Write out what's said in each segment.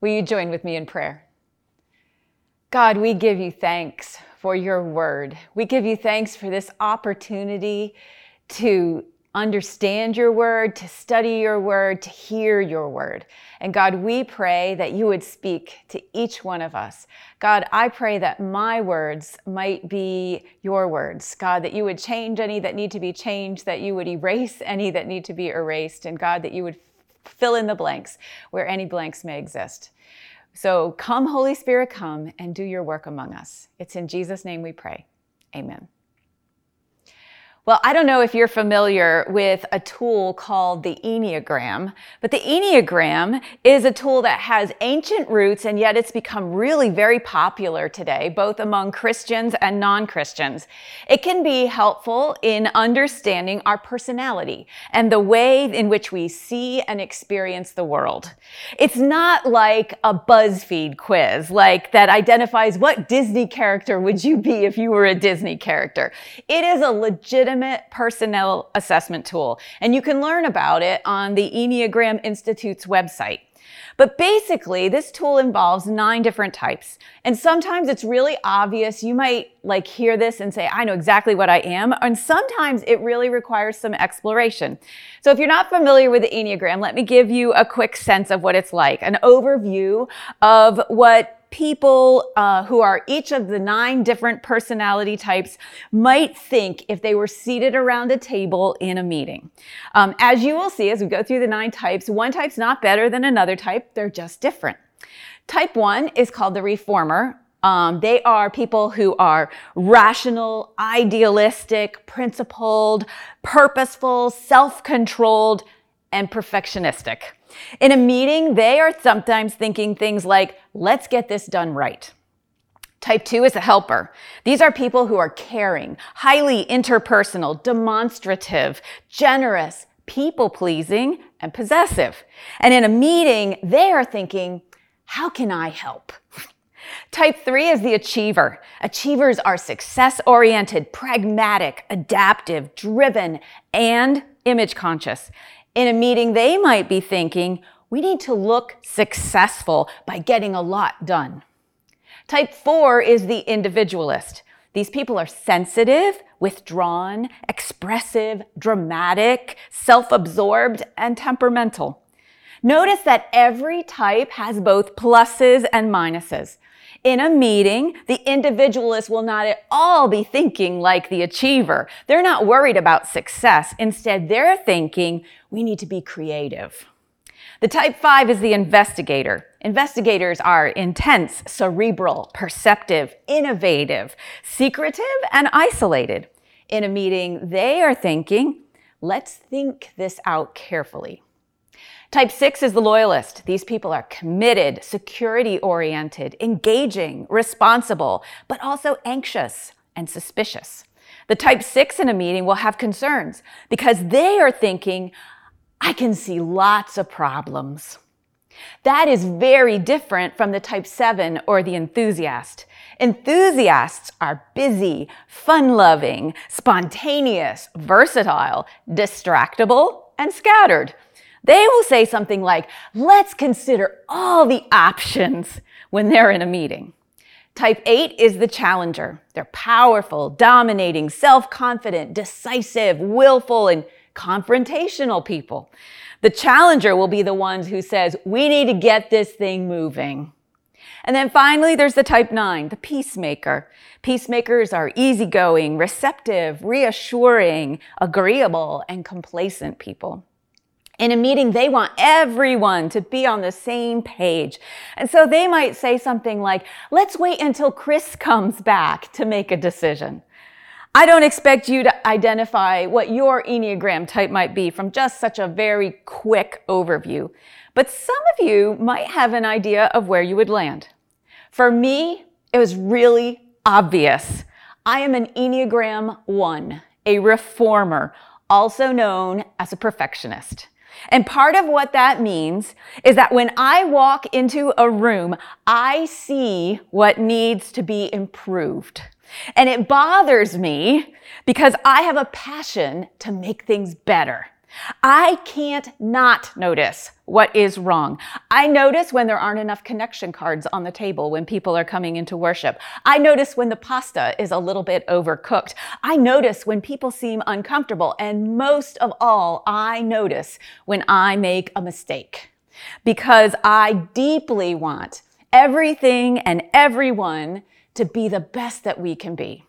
Will you join with me in prayer? God, we give you thanks for your word. We give you thanks for this opportunity to understand your word, to study your word, to hear your word. And God, we pray that you would speak to each one of us. God, I pray that my words might be your words. God, that you would change any that need to be changed, that you would erase any that need to be erased, and God, that you would fill in the blanks where any blanks may exist. So come, Holy Spirit, come and do your work among us. It's in Jesus' name we pray. Amen. Well, I don't know if you're familiar with a tool called the Enneagram, but the Enneagram is a tool that has ancient roots and yet it's become really very popular today, both among Christians and non Christians. It can be helpful in understanding our personality and the way in which we see and experience the world. It's not like a BuzzFeed quiz, like that identifies what Disney character would you be if you were a Disney character. It is a legitimate personnel assessment tool, and you can learn about it on the Enneagram Institute's website. But basically, this tool involves nine different types. And sometimes it's really obvious. You might like hear this and say, I know exactly what I am. And sometimes it really requires some exploration. So if you're not familiar with the Enneagram, let me give you a quick sense of what it's like, an overview of what people uh, who are each of the nine different personality types might think if they were seated around a table in a meeting. Um, as you will see as we go through the nine types, one type's not better than another type, they're just different. Type one is called the reformer. Um, they are people who are rational, idealistic, principled, purposeful, self controlled, and perfectionistic. In a meeting, they are sometimes thinking things like, let's get this done right. Type two is a helper. These are people who are caring, highly interpersonal, demonstrative, generous, people pleasing, and possessive. And in a meeting, they are thinking, how can I help? Type three is the achiever. Achievers are success oriented, pragmatic, adaptive, driven, and image conscious. In a meeting, they might be thinking, we need to look successful by getting a lot done. Type four is the individualist. These people are sensitive, withdrawn, expressive, dramatic, self absorbed, and temperamental. Notice that every type has both pluses and minuses. In a meeting, the individualist will not at all be thinking like the achiever. They're not worried about success. Instead, they're thinking, we need to be creative. The type five is the investigator. Investigators are intense, cerebral, perceptive, innovative, secretive, and isolated. In a meeting, they are thinking, let's think this out carefully. Type six is the loyalist. These people are committed, security oriented, engaging, responsible, but also anxious and suspicious. The type six in a meeting will have concerns because they are thinking, I can see lots of problems. That is very different from the type 7 or the enthusiast. Enthusiasts are busy, fun loving, spontaneous, versatile, distractible, and scattered. They will say something like, let's consider all the options when they're in a meeting. Type 8 is the challenger. They're powerful, dominating, self confident, decisive, willful, and confrontational people. The challenger will be the ones who says, we need to get this thing moving. And then finally, there's the type 9, the peacemaker. Peacemakers are easygoing, receptive, reassuring, agreeable, and complacent people. In a meeting, they want everyone to be on the same page. And so they might say something like, let's wait until Chris comes back to make a decision. I don't expect you to identify what your Enneagram type might be from just such a very quick overview, but some of you might have an idea of where you would land. For me, it was really obvious. I am an Enneagram 1, a reformer, also known as a perfectionist. And part of what that means is that when I walk into a room, I see what needs to be improved. And it bothers me because I have a passion to make things better. I can't not notice what is wrong. I notice when there aren't enough connection cards on the table when people are coming into worship. I notice when the pasta is a little bit overcooked. I notice when people seem uncomfortable. And most of all, I notice when I make a mistake because I deeply want everything and everyone to be the best that we can be.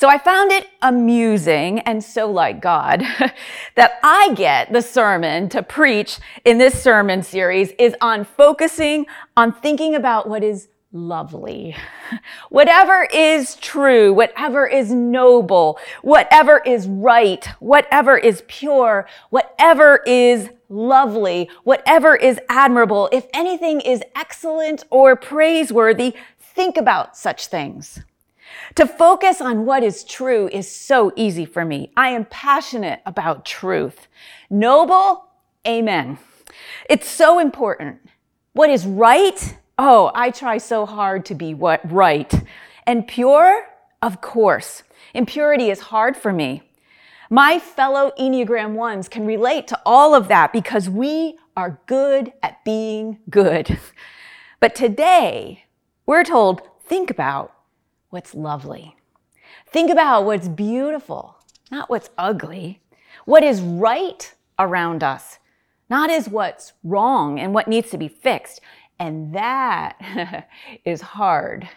So I found it amusing and so like God that I get the sermon to preach in this sermon series is on focusing on thinking about what is lovely. Whatever is true, whatever is noble, whatever is right, whatever is pure, whatever is lovely, whatever is admirable, if anything is excellent or praiseworthy, think about such things. To focus on what is true is so easy for me. I am passionate about truth. Noble, amen. It's so important. What is right? Oh, I try so hard to be what right. And pure? Of course. Impurity is hard for me. My fellow Enneagram ones can relate to all of that because we are good at being good. But today, we're told, think about what's lovely. Think about what's beautiful, not what's ugly. What is right around us, not as what's wrong and what needs to be fixed. And that is hard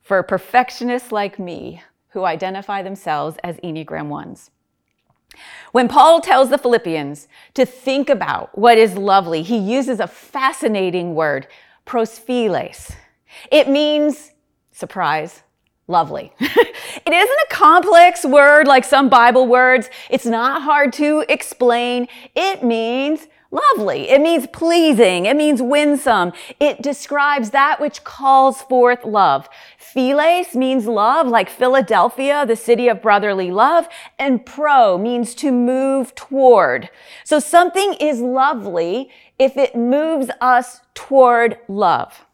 for perfectionists like me who identify themselves as Enneagram 1s. When Paul tells the Philippians to think about what is lovely, he uses a fascinating word, prosphiles. It means, surprise, lovely. it isn't a complex word like some Bible words. It's not hard to explain. It means lovely. It means pleasing. It means winsome. It describes that which calls forth love. Philes means love, like Philadelphia, the city of brotherly love. And pro means to move toward. So something is lovely if it moves us toward love.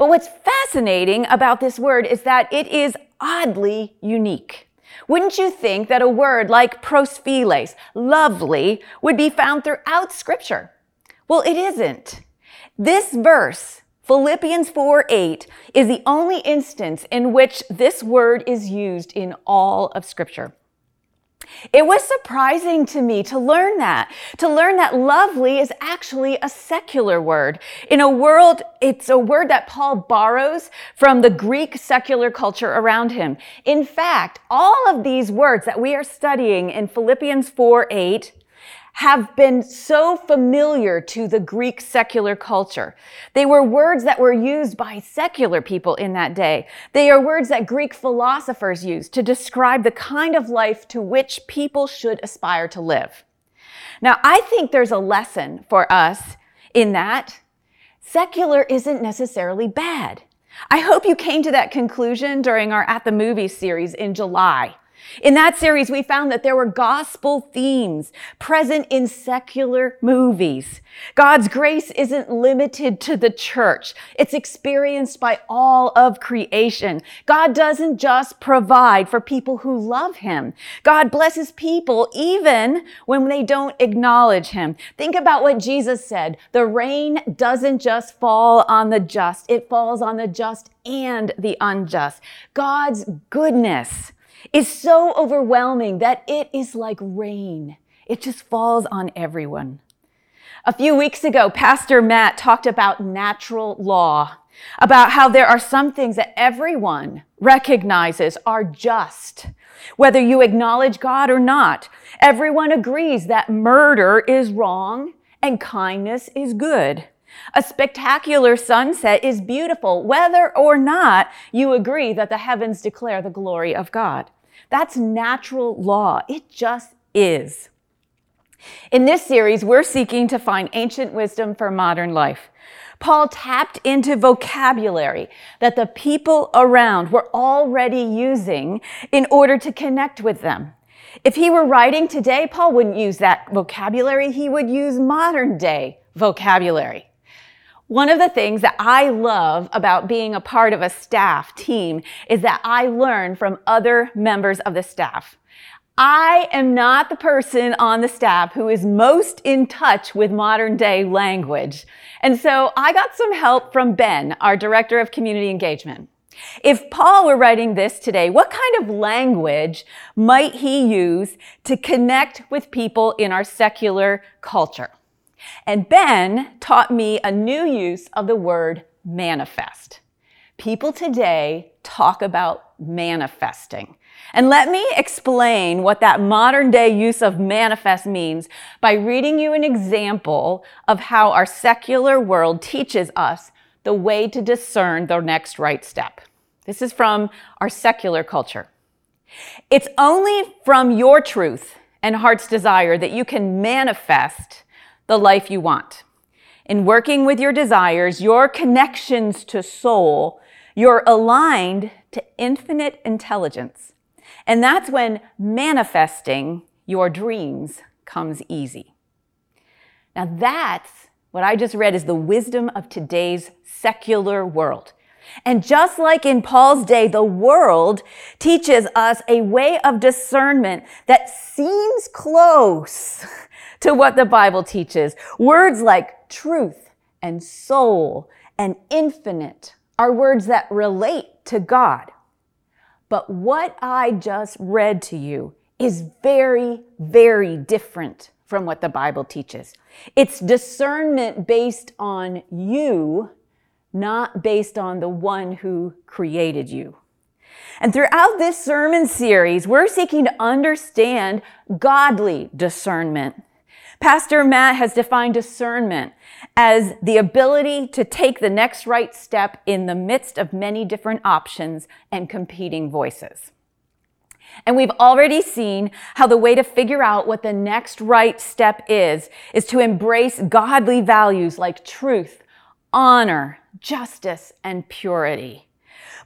But what's fascinating about this word is that it is oddly unique. Wouldn't you think that a word like prosphiles, lovely, would be found throughout scripture? Well, it isn't. This verse, Philippians 4 8, is the only instance in which this word is used in all of scripture. It was surprising to me to learn that, to learn that lovely is actually a secular word. In a world, it's a word that Paul borrows from the Greek secular culture around him. In fact, all of these words that we are studying in Philippians 4 8 have been so familiar to the Greek secular culture. They were words that were used by secular people in that day. They are words that Greek philosophers used to describe the kind of life to which people should aspire to live. Now, I think there's a lesson for us in that secular isn't necessarily bad. I hope you came to that conclusion during our At the Movies series in July. In that series, we found that there were gospel themes present in secular movies. God's grace isn't limited to the church. It's experienced by all of creation. God doesn't just provide for people who love Him. God blesses people even when they don't acknowledge Him. Think about what Jesus said. The rain doesn't just fall on the just. It falls on the just and the unjust. God's goodness is so overwhelming that it is like rain. It just falls on everyone. A few weeks ago, Pastor Matt talked about natural law, about how there are some things that everyone recognizes are just. Whether you acknowledge God or not, everyone agrees that murder is wrong and kindness is good. A spectacular sunset is beautiful, whether or not you agree that the heavens declare the glory of God. That's natural law. It just is. In this series, we're seeking to find ancient wisdom for modern life. Paul tapped into vocabulary that the people around were already using in order to connect with them. If he were writing today, Paul wouldn't use that vocabulary. He would use modern day vocabulary. One of the things that I love about being a part of a staff team is that I learn from other members of the staff. I am not the person on the staff who is most in touch with modern day language. And so I got some help from Ben, our director of community engagement. If Paul were writing this today, what kind of language might he use to connect with people in our secular culture? And Ben taught me a new use of the word manifest. People today talk about manifesting. And let me explain what that modern day use of manifest means by reading you an example of how our secular world teaches us the way to discern the next right step. This is from our secular culture. It's only from your truth and heart's desire that you can manifest the life you want. In working with your desires, your connections to soul, you're aligned to infinite intelligence. And that's when manifesting your dreams comes easy. Now, that's what I just read is the wisdom of today's secular world. And just like in Paul's day, the world teaches us a way of discernment that seems close to what the Bible teaches. Words like truth and soul and infinite are words that relate to God. But what I just read to you is very, very different from what the Bible teaches. It's discernment based on you, not based on the one who created you. And throughout this sermon series, we're seeking to understand godly discernment. Pastor Matt has defined discernment as the ability to take the next right step in the midst of many different options and competing voices. And we've already seen how the way to figure out what the next right step is, is to embrace godly values like truth, honor, justice, and purity.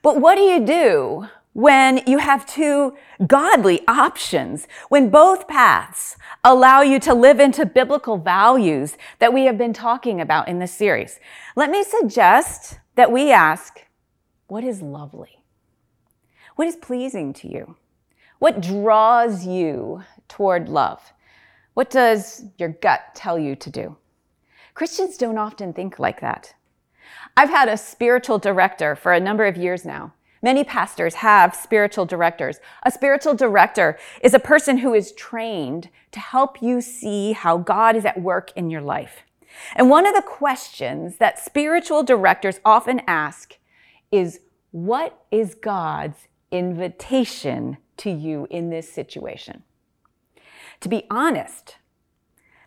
But what do you do when you have two godly options, when both paths allow you to live into biblical values that we have been talking about in this series. Let me suggest that we ask, what is lovely? What is pleasing to you? What draws you toward love? What does your gut tell you to do? Christians don't often think like that. I've had a spiritual director for a number of years now Many pastors have spiritual directors. A spiritual director is a person who is trained to help you see how God is at work in your life. And one of the questions that spiritual directors often ask is, what is God's invitation to you in this situation? To be honest,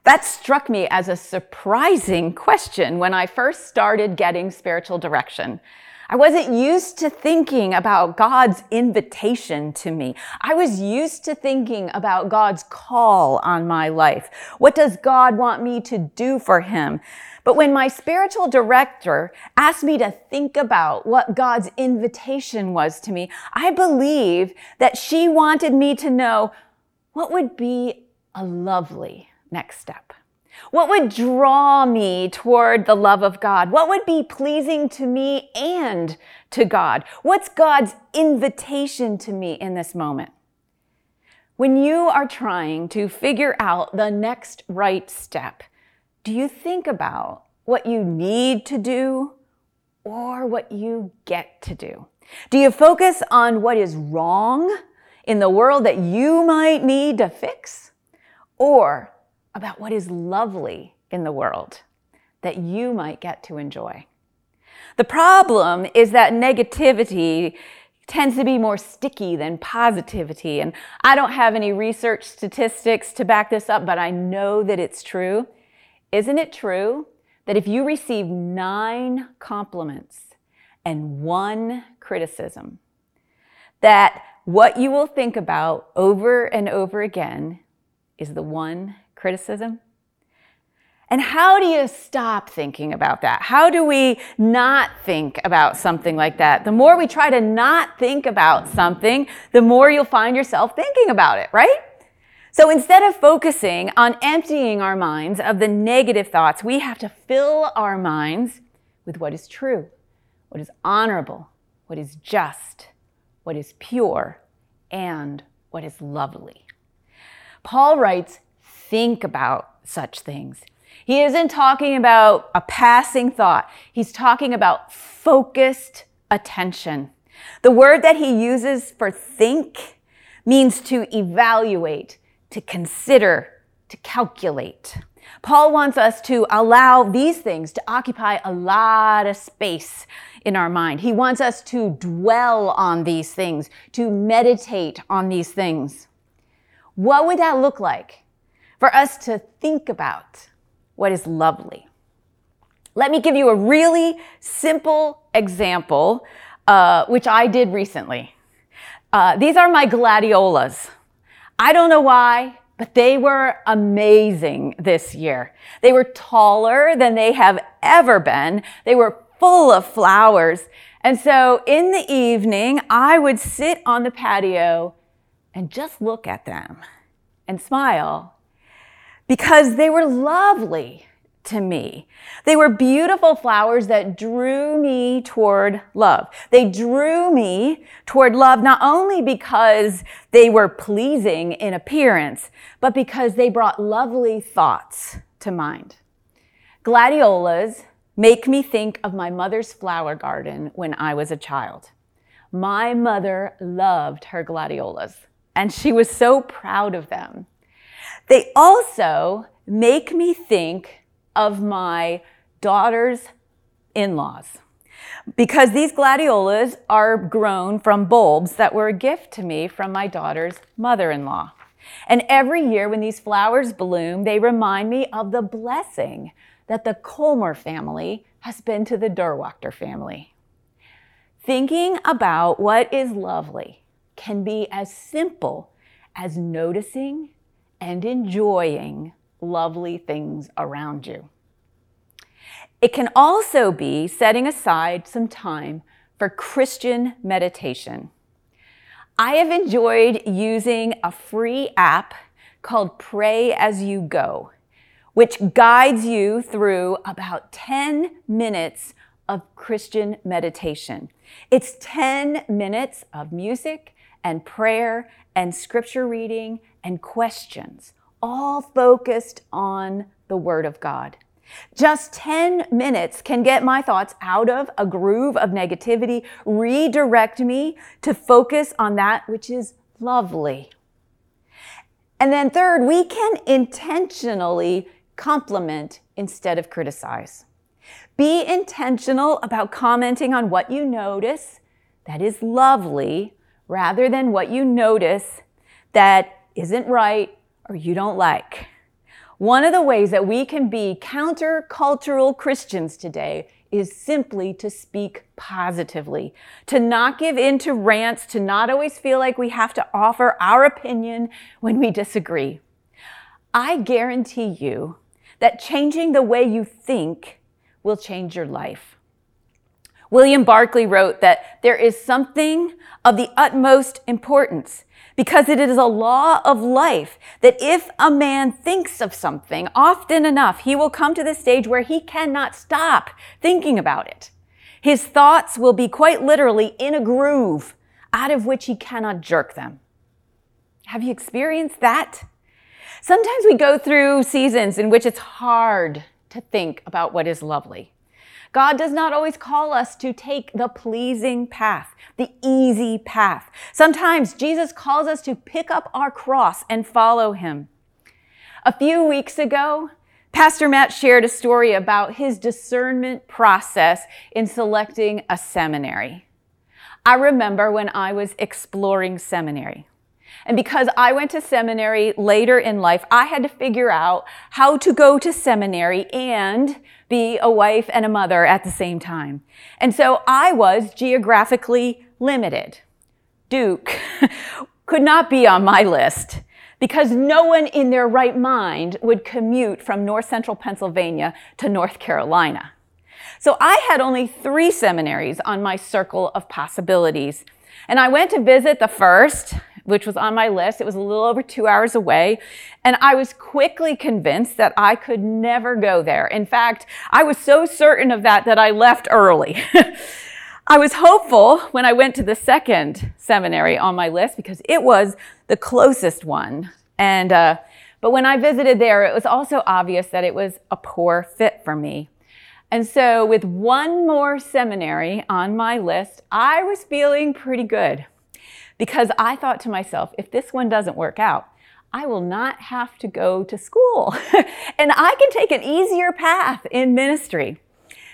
that struck me as a surprising question when I first started getting spiritual direction. I wasn't used to thinking about God's invitation to me. I was used to thinking about God's call on my life. What does God want me to do for him? But when my spiritual director asked me to think about what God's invitation was to me, I believe that she wanted me to know what would be a lovely next step. What would draw me toward the love of God? What would be pleasing to me and to God? What's God's invitation to me in this moment? When you are trying to figure out the next right step, do you think about what you need to do or what you get to do? Do you focus on what is wrong in the world that you might need to fix? Or about what is lovely in the world that you might get to enjoy. The problem is that negativity tends to be more sticky than positivity. And I don't have any research statistics to back this up, but I know that it's true. Isn't it true that if you receive nine compliments and one criticism, that what you will think about over and over again is the one criticism? And how do you stop thinking about that? How do we not think about something like that? The more we try to not think about something, the more you'll find yourself thinking about it, right? So instead of focusing on emptying our minds of the negative thoughts, we have to fill our minds with what is true, what is honorable, what is just, what is pure, and what is lovely. Paul writes, think about such things. He isn't talking about a passing thought. He's talking about focused attention. The word that he uses for think means to evaluate, to consider, to calculate. Paul wants us to allow these things to occupy a lot of space in our mind. He wants us to dwell on these things, to meditate on these things. What would that look like for us to think about what is lovely? Let me give you a really simple example, uh, which I did recently. Uh, these are my gladiolas. I don't know why, but they were amazing this year. They were taller than they have ever been. They were full of flowers. And so in the evening, I would sit on the patio and just look at them and smile because they were lovely to me. They were beautiful flowers that drew me toward love. They drew me toward love not only because they were pleasing in appearance, but because they brought lovely thoughts to mind. Gladiolas make me think of my mother's flower garden when I was a child. My mother loved her gladiolas, and she was so proud of them. They also make me think of my daughter's in laws. Because these gladiolas are grown from bulbs that were a gift to me from my daughter's mother in law. And every year when these flowers bloom, they remind me of the blessing that the Colmer family has been to the Durwachter family. Thinking about what is lovely can be as simple as noticing and enjoying lovely things around you. It can also be setting aside some time for Christian meditation. I have enjoyed using a free app called Pray As You Go, which guides you through about 10 minutes of Christian meditation. It's 10 minutes of music and prayer and scripture reading and questions, all focused on the Word of God. Just 10 minutes can get my thoughts out of a groove of negativity, redirect me to focus on that which is lovely. And then, third, we can intentionally compliment instead of criticize. Be intentional about commenting on what you notice that is lovely rather than what you notice that isn't right or you don't like. One of the ways that we can be countercultural Christians today is simply to speak positively, to not give in to rants, to not always feel like we have to offer our opinion when we disagree. I guarantee you that changing the way you think will change your life. William Barclay wrote that there is something of the utmost importance because it is a law of life that if a man thinks of something often enough, he will come to the stage where he cannot stop thinking about it. His thoughts will be quite literally in a groove out of which he cannot jerk them. Have you experienced that? Sometimes we go through seasons in which it's hard to think about what is lovely. God does not always call us to take the pleasing path, the easy path. Sometimes Jesus calls us to pick up our cross and follow him. A few weeks ago, Pastor Matt shared a story about his discernment process in selecting a seminary. I remember when I was exploring seminary. And because I went to seminary later in life, I had to figure out how to go to seminary and be a wife and a mother at the same time. And so I was geographically limited. Duke could not be on my list because no one in their right mind would commute from north central Pennsylvania to North Carolina. So I had only three seminaries on my circle of possibilities. And I went to visit the first, which was on my list. It was a little over two hours away. And I was quickly convinced that I could never go there. In fact, I was so certain of that that I left early. I was hopeful when I went to the second seminary on my list because it was the closest one And, uh, but when I visited there, it was also obvious that it was a poor fit for me. And so, with one more seminary on my list, I was feeling pretty good because I thought to myself, if this one doesn't work out, I will not have to go to school and I can take an easier path in ministry.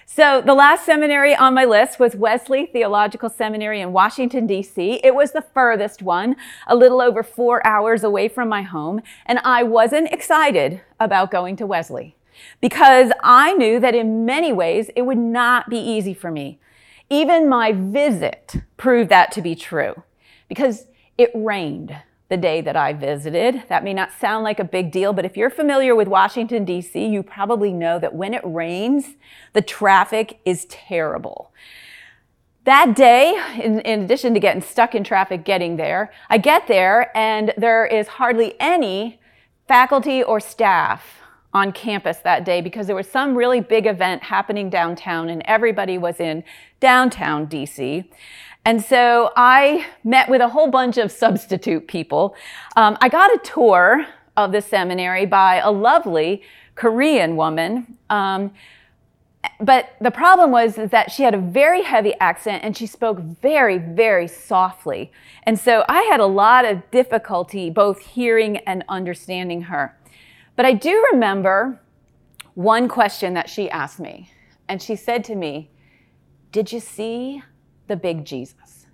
So, the last seminary on my list was Wesley Theological Seminary in Washington, D.C. It was the furthest one, a little over four hours away from my home, and I wasn't excited about going to Wesley because I knew that in many ways it would not be easy for me. Even my visit proved that to be true because it rained the day that I visited. That may not sound like a big deal, but if you're familiar with Washington, D.C., you probably know that when it rains, the traffic is terrible. That day, in, in, addition to getting stuck in traffic getting there, I get there and there is hardly any faculty or staff on campus that day because there was some really big event happening downtown and everybody was in downtown DC. And so I met with a whole bunch of substitute people. Um, I got a tour of the seminary by a lovely Korean woman. Um, but the problem was that she had a very heavy accent and she spoke very, very softly. And so I had a lot of difficulty both hearing and understanding her. But I do remember one question that she asked me. And she said to me, Did you see the big Jesus?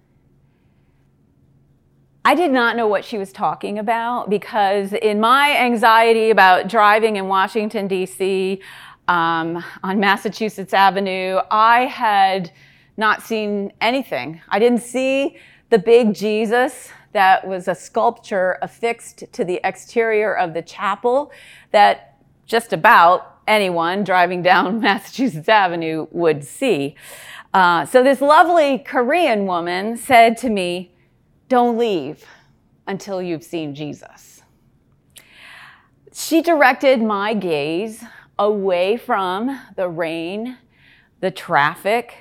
I did not know what she was talking about because, in my anxiety about driving in Washington, D.C., um, on Massachusetts Avenue, I had not seen anything. I didn't see the big Jesus that was a sculpture affixed to the exterior of the chapel that just about anyone driving down Massachusetts Avenue would see. Uh, so this lovely Korean woman said to me, Don't leave until you've seen Jesus. She directed my gaze away from the rain, the traffic,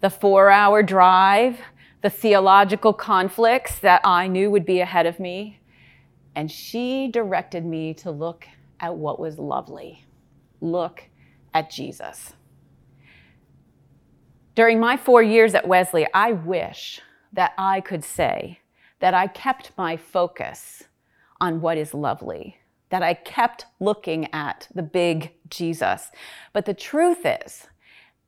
the four hour drive, the theological conflicts that I knew would be ahead of me. And she directed me to look at what was lovely. Look at Jesus. During my four years at Wesley, I wish that I could say that I kept my focus on what is lovely, that I kept looking at the big Jesus. But the truth is,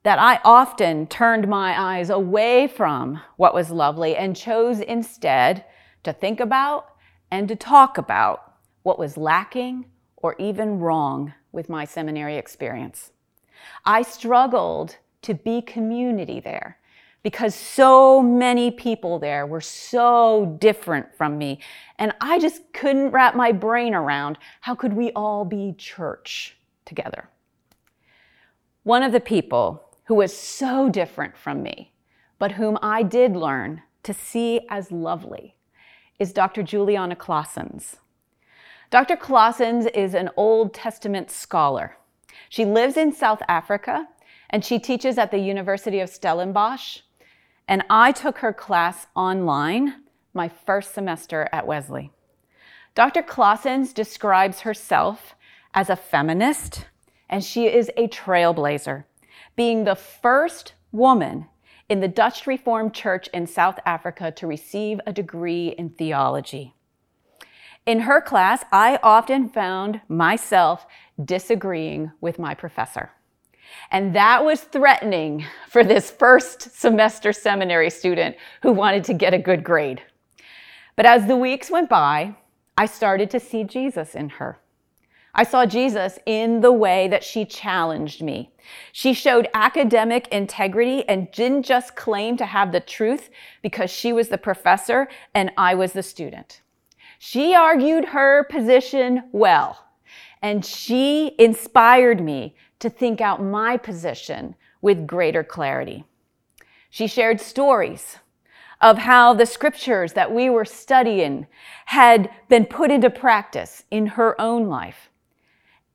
that I often turned my eyes away from what was lovely and chose instead to think about and to talk about what was lacking or even wrong with my seminary experience. I struggled to be community there because so many people there were so different from me. And I just couldn't wrap my brain around how could we all be church together. One of the people who was so different from me, but whom I did learn to see as lovely, is Dr. Juliana Claassens. Dr. Claassens is an Old Testament scholar. She lives in South Africa and she teaches at the University of Stellenbosch. And I took her class online my first semester at Wesley. Dr. Claassens describes herself as a feminist and she is a trailblazer being the first woman in the Dutch Reformed Church in South Africa to receive a degree in theology. In her class, I often found myself disagreeing with my professor. And that was threatening for this first semester seminary student who wanted to get a good grade. But as the weeks went by, I started to see Jesus in her. I saw Jesus in the way that she challenged me. She showed academic integrity and didn't just claim to have the truth because she was the professor and I was the student. She argued her position well, and she inspired me to think out my position with greater clarity. She shared stories of how the scriptures that we were studying had been put into practice in her own life.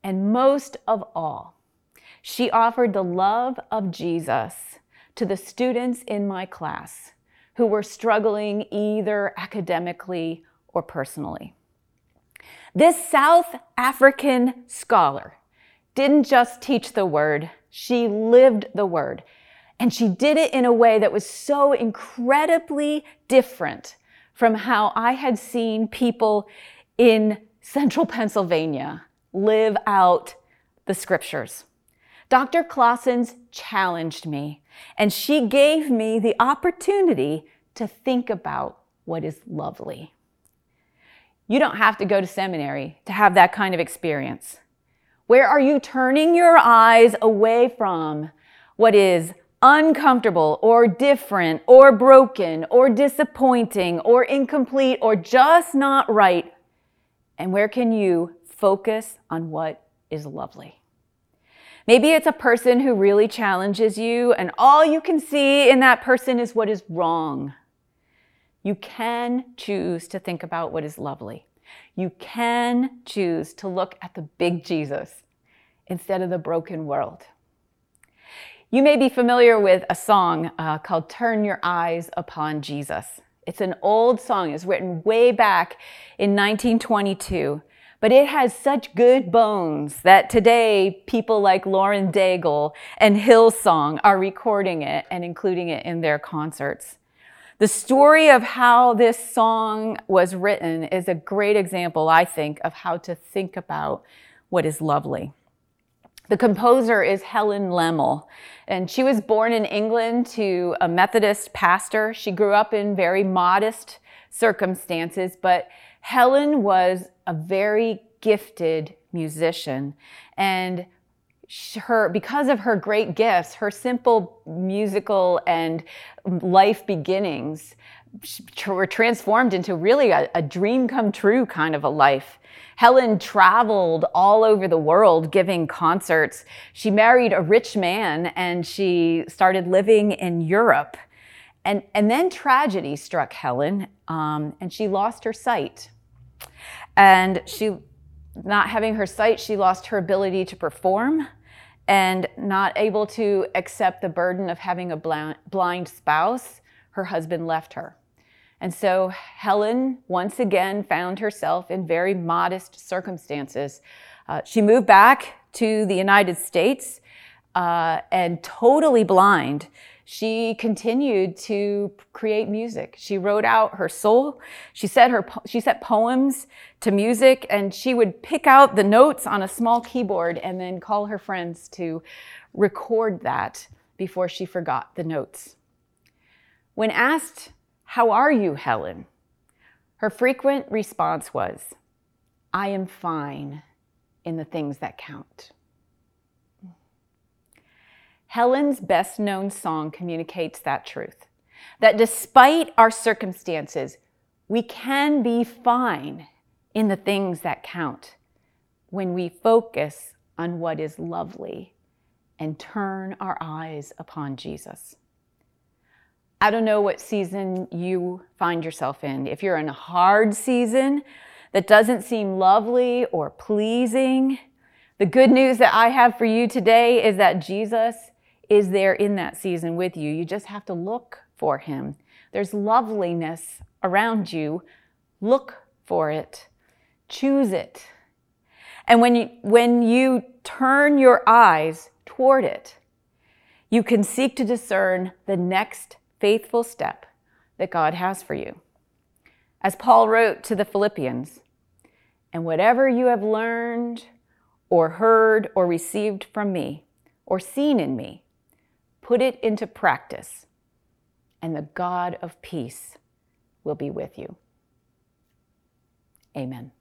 And most of all, she offered the love of Jesus to the students in my class who were struggling either academically or personally. This South African scholar didn't just teach the word, she lived the word. And she did it in a way that was so incredibly different from how I had seen people in central Pennsylvania live out the scriptures. Dr. Claassens challenged me, and she gave me the opportunity to think about what is lovely. You don't have to go to seminary to have that kind of experience. Where are you turning your eyes away from what is uncomfortable or different or broken or disappointing or incomplete or just not right? And where can you focus on what is lovely? Maybe it's a person who really challenges you, and all you can see in that person is what is wrong. You can choose to think about what is lovely. You can choose to look at the big Jesus instead of the broken world. You may be familiar with a song uh, called Turn Your Eyes Upon Jesus. It's an old song, it's written way back in 1922, but it has such good bones that today people like Lauren Daigle and Hillsong are recording it and including it in their concerts. The story of how this song was written is a great example, I think, of how to think about what is lovely. The composer is Helen Lemmel, and she was born in England to a Methodist pastor. She grew up in very modest circumstances, but Helen was a very gifted musician. And her because of her great gifts, her simple musical and life beginnings were transformed into really a, a, dream come true kind of a life. Helen traveled all over the world giving concerts. She married a rich man and she started living in Europe. And, and then tragedy struck Helen um, and she lost her sight. And she, not having her sight, she lost her ability to perform and not able to accept the burden of having a blind spouse, her husband left her. And so Helen once again found herself in very modest circumstances. Uh, she moved back to the United States uh, and totally blind she continued to create music. She wrote out her soul. She set her she set poems to music and she would pick out the notes on a small keyboard and then call her friends to record that before she forgot the notes. When asked, "How are you, Helen?" her frequent response was, "I am fine in the things that count." Helen's best known song communicates that truth that despite our circumstances, we can be fine in the things that count when we focus on what is lovely and turn our eyes upon Jesus. I don't know what season you find yourself in. If you're in a hard season that doesn't seem lovely or pleasing, the good news that I have for you today is that Jesus is there in that season with you. You just have to look for him. There's loveliness around you. Look for it. Choose it. And when you, when you turn your eyes toward it, you can seek to discern the next faithful step that God has for you. As Paul wrote to the Philippians, and whatever you have learned or heard or received from me or seen in me, Put it into practice, and the God of peace will be with you. Amen.